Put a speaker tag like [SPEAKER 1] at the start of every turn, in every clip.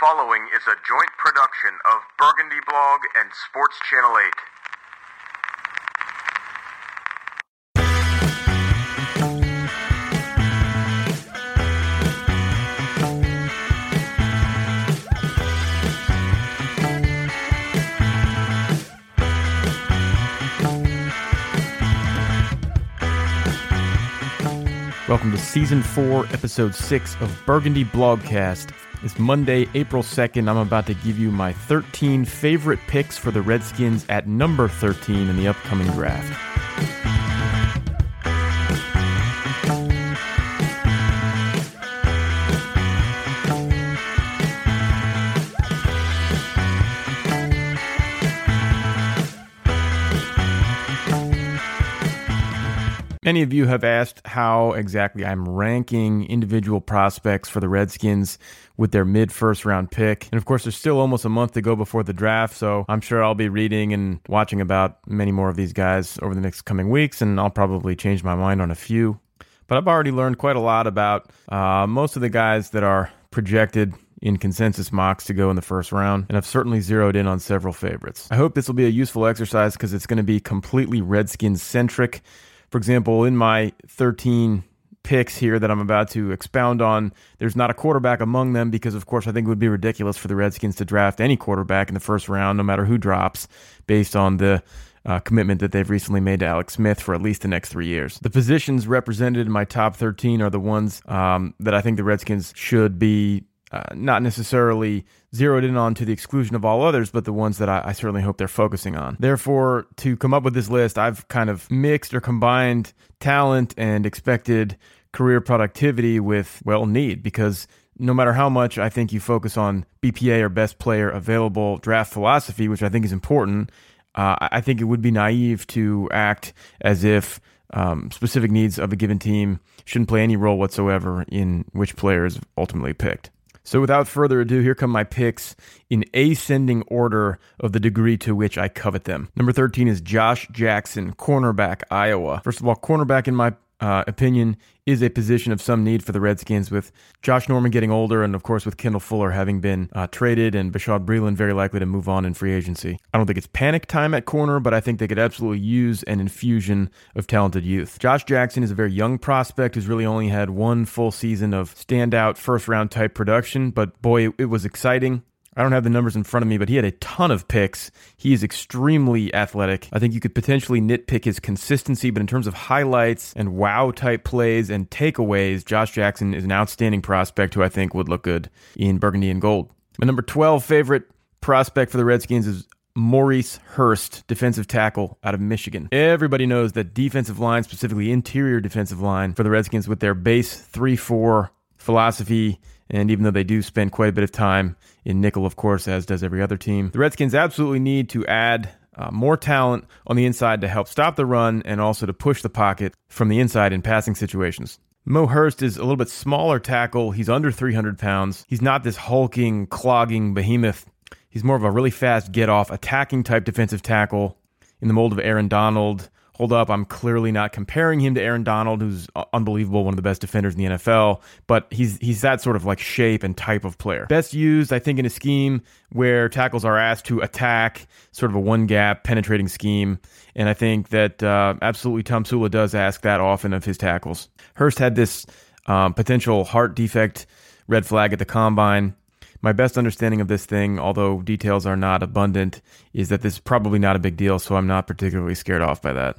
[SPEAKER 1] following is a joint production of Burgundy Blog and Sports Channel 8.
[SPEAKER 2] Welcome to Season 4, Episode 6 of Burgundy Blogcast. It's Monday, April 2nd. I'm about to give you my 13 favorite picks for the Redskins at number 13 in the upcoming draft. Many of you have asked how exactly I'm ranking individual prospects for the Redskins with their mid first round pick. And of course, there's still almost a month to go before the draft, so I'm sure I'll be reading and watching about many more of these guys over the next coming weeks, and I'll probably change my mind on a few. But I've already learned quite a lot about uh, most of the guys that are projected in consensus mocks to go in the first round, and I've certainly zeroed in on several favorites. I hope this will be a useful exercise because it's going to be completely Redskins centric. For example, in my 13 picks here that I'm about to expound on, there's not a quarterback among them because, of course, I think it would be ridiculous for the Redskins to draft any quarterback in the first round, no matter who drops, based on the uh, commitment that they've recently made to Alex Smith for at least the next three years. The positions represented in my top 13 are the ones um, that I think the Redskins should be uh, not necessarily zeroed in on to the exclusion of all others, but the ones that I, I, certainly hope they're focusing on. Therefore, to come up with this list, I've kind of mixed or combined talent and expected career productivity with, well, need, because no matter how much I think you focus on BPA or best player available draft philosophy, which I think is important, uh, I think it would be naive to act as if um, specific needs of a given team shouldn't play any role whatsoever in which player is ultimately picked. So without further ado, here come my picks in ascending order of the degree to which I covet them. Number 13 is Josh Jackson, cornerback, Iowa. First of all, cornerback in my uh, opinion, is a position of some need for the Redskins with Josh Norman getting older and, of course, with Kendall Fuller having been uh, traded and Bashaud Breeland very likely to move on in free agency. I don't think it's panic time at corner, but I think they could absolutely use an infusion of talented youth. Josh Jackson is a very young prospect who's really only had one full season of standout first round type production, but boy, it was exciting. I don't have the numbers in front of me, but he had a ton of picks. He is extremely athletic. I think you could potentially nitpick his consistency, but in terms of highlights and wow type plays and takeaways, Josh Jackson is an outstanding prospect who I think would look good in burgundy and gold. My number 12 favorite prospect for the Redskins is Maurice Hurst, defensive tackle out of Michigan. Everybody knows that defensive line, specifically interior defensive line for the Redskins with their base 3 4 philosophy, and even though they do spend quite a bit of time in nickel, of course, as does every other team. The Redskins absolutely need to add uh, more talent on the inside to help stop the run and also to push the pocket from the inside in passing situations. Mo Hurst is a little bit smaller tackle. He's under 300 pounds. He's not this hulking, clogging behemoth. He's more of a really fast get off, attacking type defensive tackle in the mold of Aaron Donald, hold up, I'm clearly not comparing him to Aaron Donald, who's unbelievable, one of the best defenders in the NFL, but he's he's that sort of like shape and type of player. Best used, I think, in a scheme where tackles are asked to attack, sort of a one gap penetrating scheme, and I think that uh, absolutely Tomsula does ask that often of his tackles. Hurst had this um, potential heart defect red flag at the combine. My best understanding of this thing, although details are not abundant, is that this is probably not a big deal, so I'm not particularly scared off by that.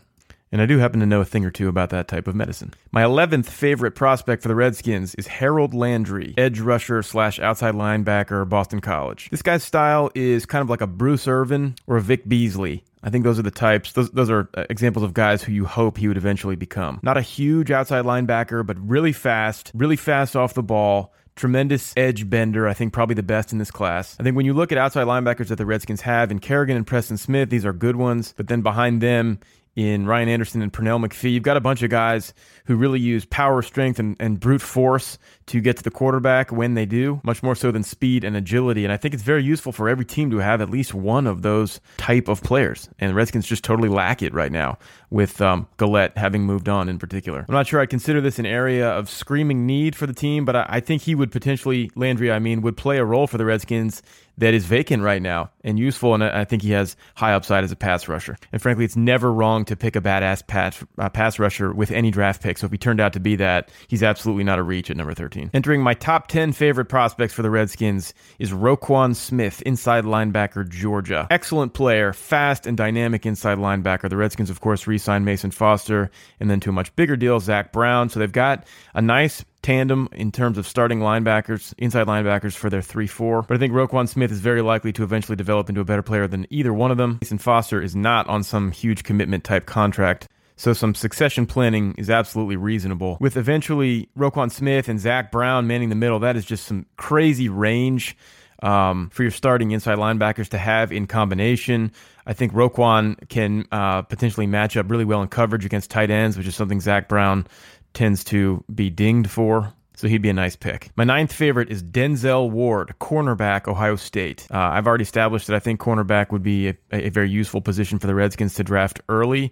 [SPEAKER 2] And I do happen to know a thing or two about that type of medicine. My 11th favorite prospect for the Redskins is Harold Landry, edge rusher slash outside linebacker, Boston College. This guy's style is kind of like a Bruce Irvin or a Vic Beasley. I think those are the types, those, those are uh, examples of guys who you hope he would eventually become. Not a huge outside linebacker, but really fast, really fast off the ball, tremendous edge bender. I think probably the best in this class. I think when you look at outside linebackers that the Redskins have in Kerrigan and Preston Smith, these are good ones. But then behind them in Ryan Anderson and Pernell McPhee. You've got a bunch of guys who really use power, strength, and, and brute force to get to the quarterback when they do, much more so than speed and agility. And I think it's very useful for every team to have at least one of those type of players. And the Redskins just totally lack it right now with um, having moved on in particular. I'm not sure I'd consider this an area of screaming need for the team, but I, I think he would potentially, Landry, I mean, would play a role for the Redskins that is vacant right now and useful. And I think he has high upside as a pass rusher. And frankly, it's never wrong to pick a badass pass, uh, pass rusher with any draft pick. So if he turned out to be that, he's absolutely not a reach at number 13. Entering my top 10 favorite prospects for the Redskins is Roquan Smith, inside linebacker, Georgia. Excellent player, fast and dynamic inside linebacker. The Redskins, of course, re signed Mason Foster and then to a much bigger deal, Zach Brown. So they've got a nice tandem in terms of starting linebackers, inside linebackers for their 3 4. But I think Roquan Smith is very likely to eventually develop into a better player than either one of them. Mason Foster is not on some huge commitment type contract. So some succession planning is absolutely reasonable. With eventually Roquan Smith and Zach Brown manning the middle, that is just some crazy range um, for your starting inside linebackers to have in combination. I think Roquan can uh, potentially match up really well in coverage against tight ends, which is something Zach Brown tends to be dinged for. So he'd be a nice pick. My ninth favorite is Denzel Ward, cornerback, Ohio State. Uh, I've already established that I think cornerback would be a, a very useful position for the Redskins to draft early.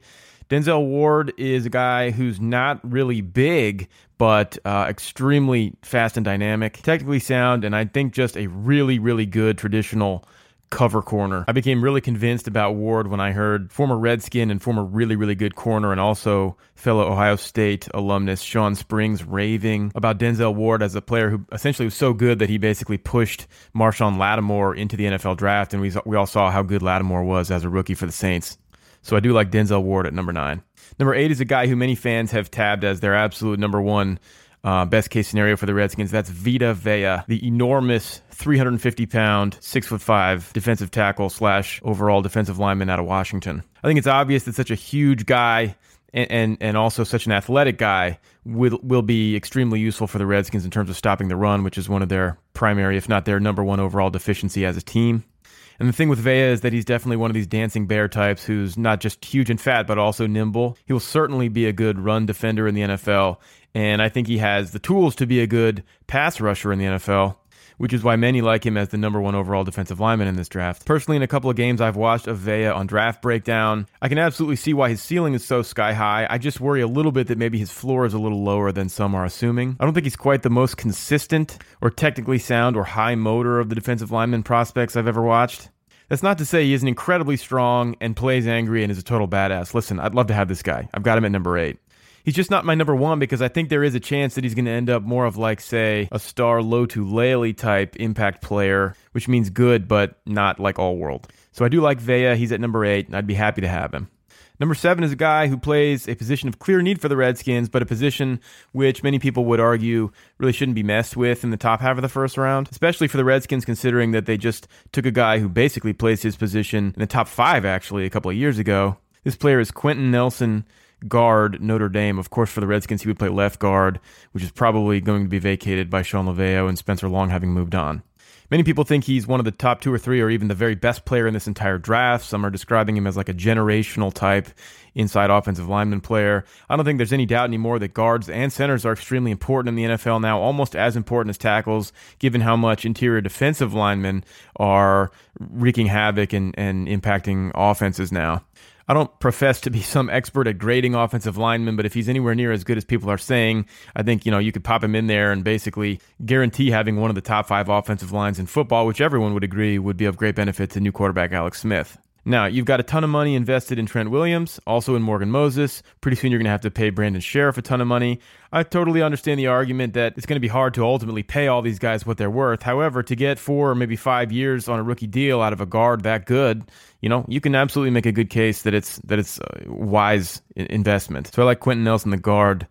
[SPEAKER 2] Denzel Ward is a guy who's not really big, but uh, extremely fast and dynamic, technically sound, and I think just a really, really good traditional cover corner. I became really convinced about Ward when I heard former Redskin and former really, really good corner and also fellow Ohio State alumnus Shawn Springs raving about Denzel Ward as a player who essentially was so good that he basically pushed Marshon Lattimore into the NFL draft. And we, we all saw how good Lattimore was as a rookie for the Saints. So I do like Denzel Ward at number nine. Number eight is a guy who many fans have tabbed as their absolute number one uh, best case scenario for the Redskins. That's Vita Vea, the enormous 350 pound, six foot five defensive tackle slash overall defensive lineman out of Washington. I think it's obvious that such a huge guy and, and, and also such an athletic guy will will be extremely useful for the Redskins in terms of stopping the run, which is one of their primary, if not their number one overall deficiency as a team. And the thing with Vea is that he's definitely one of these dancing bear types who's not just huge and fat, but also nimble. He will certainly be a good run defender in the NFL. And I think he has the tools to be a good pass rusher in the NFL which is why many like him as the number one overall defensive lineman in this draft. Personally, in a couple of games I've watched of Vea on Draft Breakdown, I can absolutely see why his ceiling is so sky high. I just worry a little bit that maybe his floor is a little lower than some are assuming. I don't think he's quite the most consistent or technically sound or high motor of the defensive lineman prospects I've ever watched. That's not to say he isn't incredibly strong and plays angry and is a total badass. Listen, I'd love to have this guy. I've got him at number eight. He's just not my number one because I think there is a chance that he's going to end up more of like, say, a Star Lotulelei type impact player, which means good, but not like all world. So I do like Vea. He's at number eight, and I'd be happy to have him. Number seven is a guy who plays a position of clear need for the Redskins, but a position which many people would argue really shouldn't be messed with in the top half of the first round, especially for the Redskins, considering that they just took a guy who basically plays his position in the top five, actually, a couple of years ago. This player is Quenton Nelson, guard Notre Dame. Of course, for the Redskins, he would play left guard, which is probably going to be vacated by Shawn Lauvao and Spencer Long having moved on. Many people think he's one of the top two or three, or even the very best player in this entire draft. Some are describing him as like a generational type inside offensive lineman player. I don't think there's any doubt anymore that guards and centers are extremely important in the NFL now, almost as important as tackles, given how much interior defensive linemen are wreaking havoc and, and impacting offenses now. I don't profess to be some expert at grading offensive linemen, but if he's anywhere near as good as people are saying, I think you know you could pop him in there and basically guarantee having one of the top five offensive lines in football, which everyone would agree would be of great benefit to new quarterback Alex Smith. Now, you've got a ton of money invested in Trent Williams, also in Morgan Moses. Pretty soon you're going to have to pay Brandon Scherff a ton of money. I totally understand the argument that it's going to be hard to ultimately pay all these guys what they're worth. However, to get four or maybe five years on a rookie deal out of a guard that good, you know, you can absolutely make a good case that it's that it's a wise investment. So I like Quenton Nelson, the guard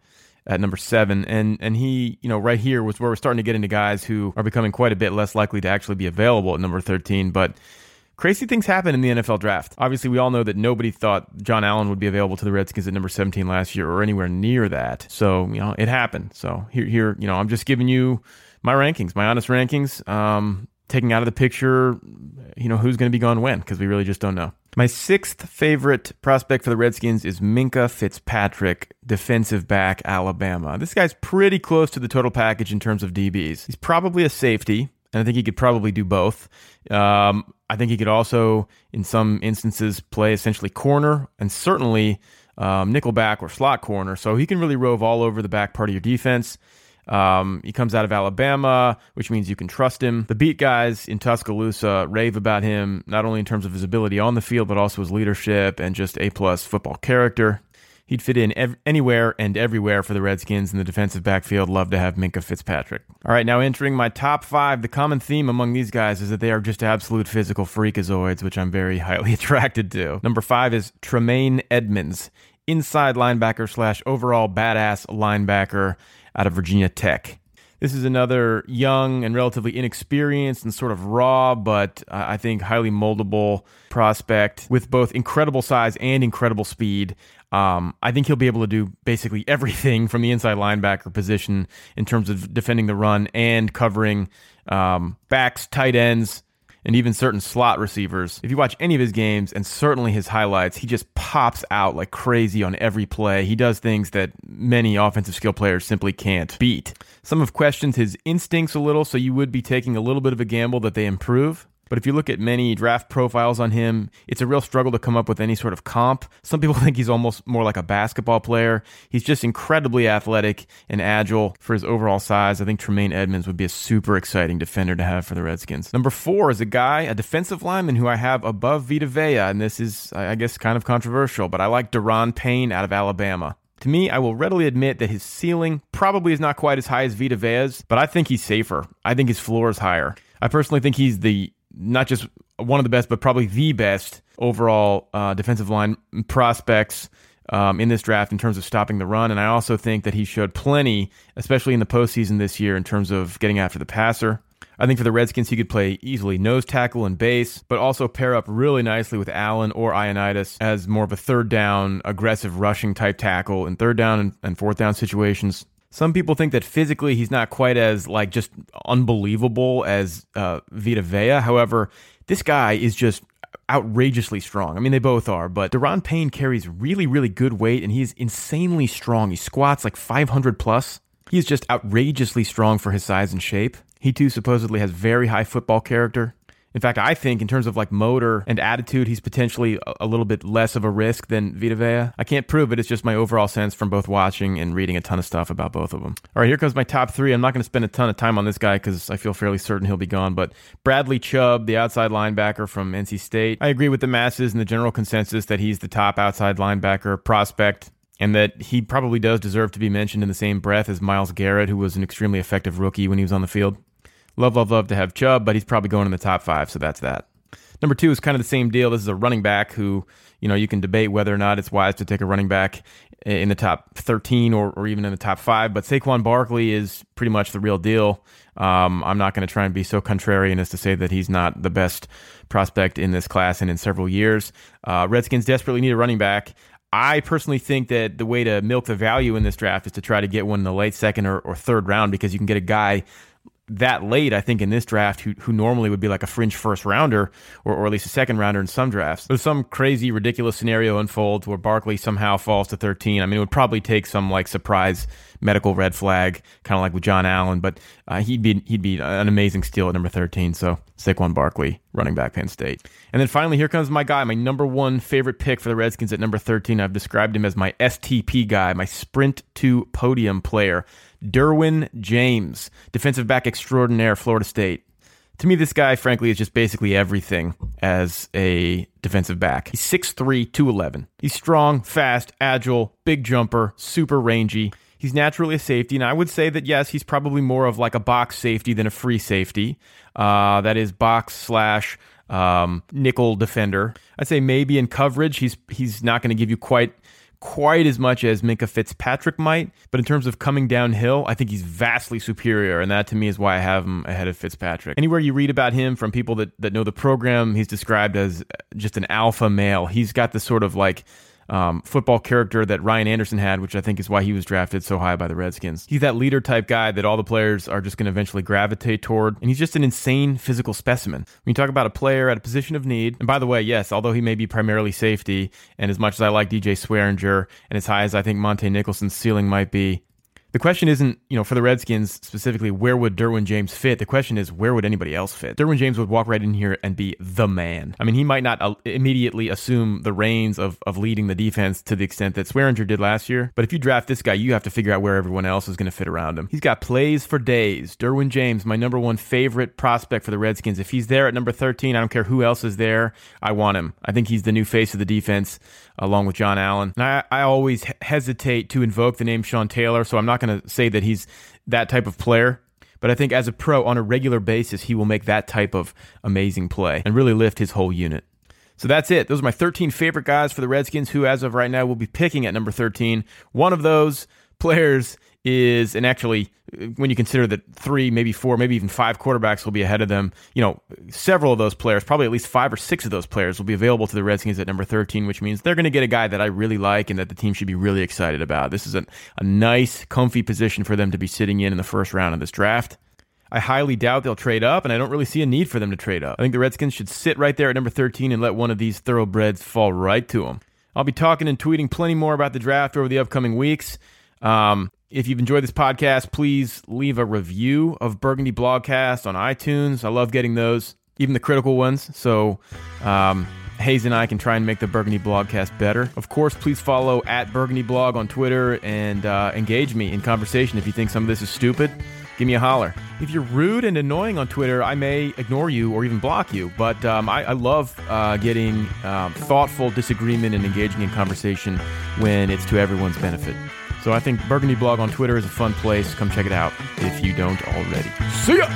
[SPEAKER 2] at number seven. And and he, you know, right here was where we're starting to get into guys who are becoming quite a bit less likely to actually be available at number 13. But Crazy things happen in the NFL draft. Obviously, we all know that nobody thought John Allen would be available to the Redskins at number 17 last year or anywhere near that. So, you know, it happened. So, here, here you know, I'm just giving you my rankings, my honest rankings, um, taking out of the picture, you know, who's going to be gone when, because we really just don't know. My sixth favorite prospect for the Redskins is Minkah Fitzpatrick, defensive back, Alabama. This guy's pretty close to the total package in terms of DBs. He's probably a safety, and I think he could probably do both. Um, I think he could also, in some instances, play essentially corner and certainly um, nickelback or slot corner. So he can really rove all over the back part of your defense. Um, he comes out of Alabama, which means you can trust him. The beat guys in Tuscaloosa rave about him, not only in terms of his ability on the field, but also his leadership and just A plus football character. He'd fit in ev- anywhere and everywhere for the Redskins in the defensive backfield. Love to have Minkah Fitzpatrick. All right, now entering my top five, the common theme among these guys is that they are just absolute physical freakazoids, which I'm very highly attracted to. Number five is Tremaine Edmunds, inside linebacker slash overall badass linebacker out of Virginia Tech. This is another young and relatively inexperienced and sort of raw, but uh, I think highly moldable prospect with both incredible size and incredible speed. Um, I think he'll be able to do basically everything from the inside linebacker position in terms of defending the run and covering um, backs, tight ends, and even certain slot receivers. If you watch any of his games and certainly his highlights, he just pops out like crazy on every play. He does things that many offensive skill players simply can't beat. Some have questioned his instincts a little, so you would be taking a little bit of a gamble that they improve. But if you look at many draft profiles on him, it's a real struggle to come up with any sort of comp. Some people think he's almost more like a basketball player. He's just incredibly athletic and agile for his overall size. I think Tremaine Edmunds would be a super exciting defender to have for the Redskins. Number four is a guy, a defensive lineman who I have above Vita Vea, and this is, I guess, kind of controversial, but I like Da'Ron Payne out of Alabama. To me, I will readily admit that his ceiling probably is not quite as high as Vita Vea's, but I think he's safer. I think his floor is higher. I personally think he's the not just one of the best, but probably the best overall uh, defensive line prospects um, in this draft in terms of stopping the run. And I also think that he showed plenty, especially in the postseason this year, in terms of getting after the passer. I think for the Redskins, he could play easily nose tackle and base, but also pair up really nicely with Allen or Ioannidis as more of a third down, aggressive rushing type tackle in third down and, and fourth down situations. Some people think that physically he's not quite as like just unbelievable as uh, Vita Vea. However, this guy is just outrageously strong. I mean, they both are, but Da'Ron Payne carries really, really good weight and he's insanely strong. He squats like 500 plus. He's just outrageously strong for his size and shape. He too supposedly has very high football character. In fact, I think in terms of like motor and attitude, he's potentially a little bit less of a risk than Vita Vea. I can't prove it. It's just my overall sense from both watching and reading a ton of stuff about both of them. All right, here comes my top three. I'm not going to spend a ton of time on this guy because I feel fairly certain he'll be gone. But Bradley Chubb, the outside linebacker from NC State, I agree with the masses and the general consensus that he's the top outside linebacker prospect and that he probably does deserve to be mentioned in the same breath as Myles Garrett, who was an extremely effective rookie when he was on the field. Love, love, love to have Chubb, but he's probably going in the top five, so that's that. Number two is kind of the same deal. This is a running back who, you know, you can debate whether or not it's wise to take a running back in the top 13 or, or even in the top five, but Saquon Barkley is pretty much the real deal. Um, I'm not going to try and be so contrarian as to say that he's not the best prospect in this class and in several years. Uh, Redskins desperately need a running back. I personally think that the way to milk the value in this draft is to try to get one in the late second or, or third round because you can get a guy that late, I think, in this draft, who, who normally would be like a fringe first rounder or, or at least a second rounder in some drafts. There's some crazy, ridiculous scenario unfolds where Barkley somehow falls to 13. I mean, it would probably take some like surprise medical red flag, kind of like with John Allen, but uh, he'd be he'd be an amazing steal at number 13. So Saquon Barkley, running back Penn State. And then finally, here comes my guy, my number one favorite pick for the Redskins at number 13. I've described him as my STP guy, my sprint to podium player. Derwin James, defensive back extraordinaire, Florida State. To me, this guy, frankly, is just basically everything as a defensive back. He's 6'3, 211. He's strong, fast, agile, big jumper, super rangy. He's naturally a safety, and I would say that yes, he's probably more of like a box safety than a free safety. Uh, that is box slash um, nickel defender. I'd say maybe in coverage, he's he's not going to give you quite quite as much as Minkah Fitzpatrick might, but in terms of coming downhill, I think he's vastly superior, and that to me is why I have him ahead of Fitzpatrick. Anywhere you read about him from people that, that know the program, he's described as just an alpha male. He's got this sort of like um, football character that Ryan Anderson had, which I think is why he was drafted so high by the Redskins. He's that leader type guy that all the players are just going to eventually gravitate toward, and he's just an insane physical specimen. When you talk about a player at a position of need, and by the way, yes, although he may be primarily safety, and as much as I like DJ Swearinger, and as high as I think Montae Nicholson's ceiling might be, the question isn't, you know, for the Redskins specifically, where would Derwin James fit? The question is, where would anybody else fit? Derwin James would walk right in here and be the man. I mean, he might not uh, immediately assume the reins of, of leading the defense to the extent that Swearinger did last year. But if you draft this guy, you have to figure out where everyone else is going to fit around him. He's got plays for days. Derwin James, my number one favorite prospect for the Redskins. If he's there at number 13, I don't care who else is there. I want him. I think he's the new face of the defense along with John Allen. And I, I always hesitate to invoke the name Sean Taylor, so I'm not going to say that he's that type of player. But I think as a pro, on a regular basis, he will make that type of amazing play and really lift his whole unit. So that's it. Those are my 13 favorite guys for the Redskins who, as of right now, will be picking at number 13. One of those players is, and actually, when you consider that three, maybe four, maybe even five quarterbacks will be ahead of them, you know, several of those players, probably at least five or six of those players, will be available to the Redskins at number 13, which means they're going to get a guy that I really like and that the team should be really excited about. This is a, a nice, comfy position for them to be sitting in in the first round of this draft. I highly doubt they'll trade up, and I don't really see a need for them to trade up. I think the Redskins should sit right there at number 13 and let one of these thoroughbreds fall right to them. I'll be talking and tweeting plenty more about the draft over the upcoming weeks. Um, if you've enjoyed this podcast, please leave a review of Burgundy Blogcast on iTunes. I love getting those, even the critical ones. So um, Hayes and I can try and make the Burgundy Blogcast better. Of course, please follow at Burgundy Blog on Twitter and uh, engage me in conversation. If you think some of this is stupid, give me a holler. If you're rude and annoying on Twitter, I may ignore you or even block you. But um, I, I, love uh, getting um, thoughtful disagreement and engaging in conversation when it's to everyone's benefit. So I think Burgundy Blog on Twitter is a fun place. Come check it out if you don't already. See ya!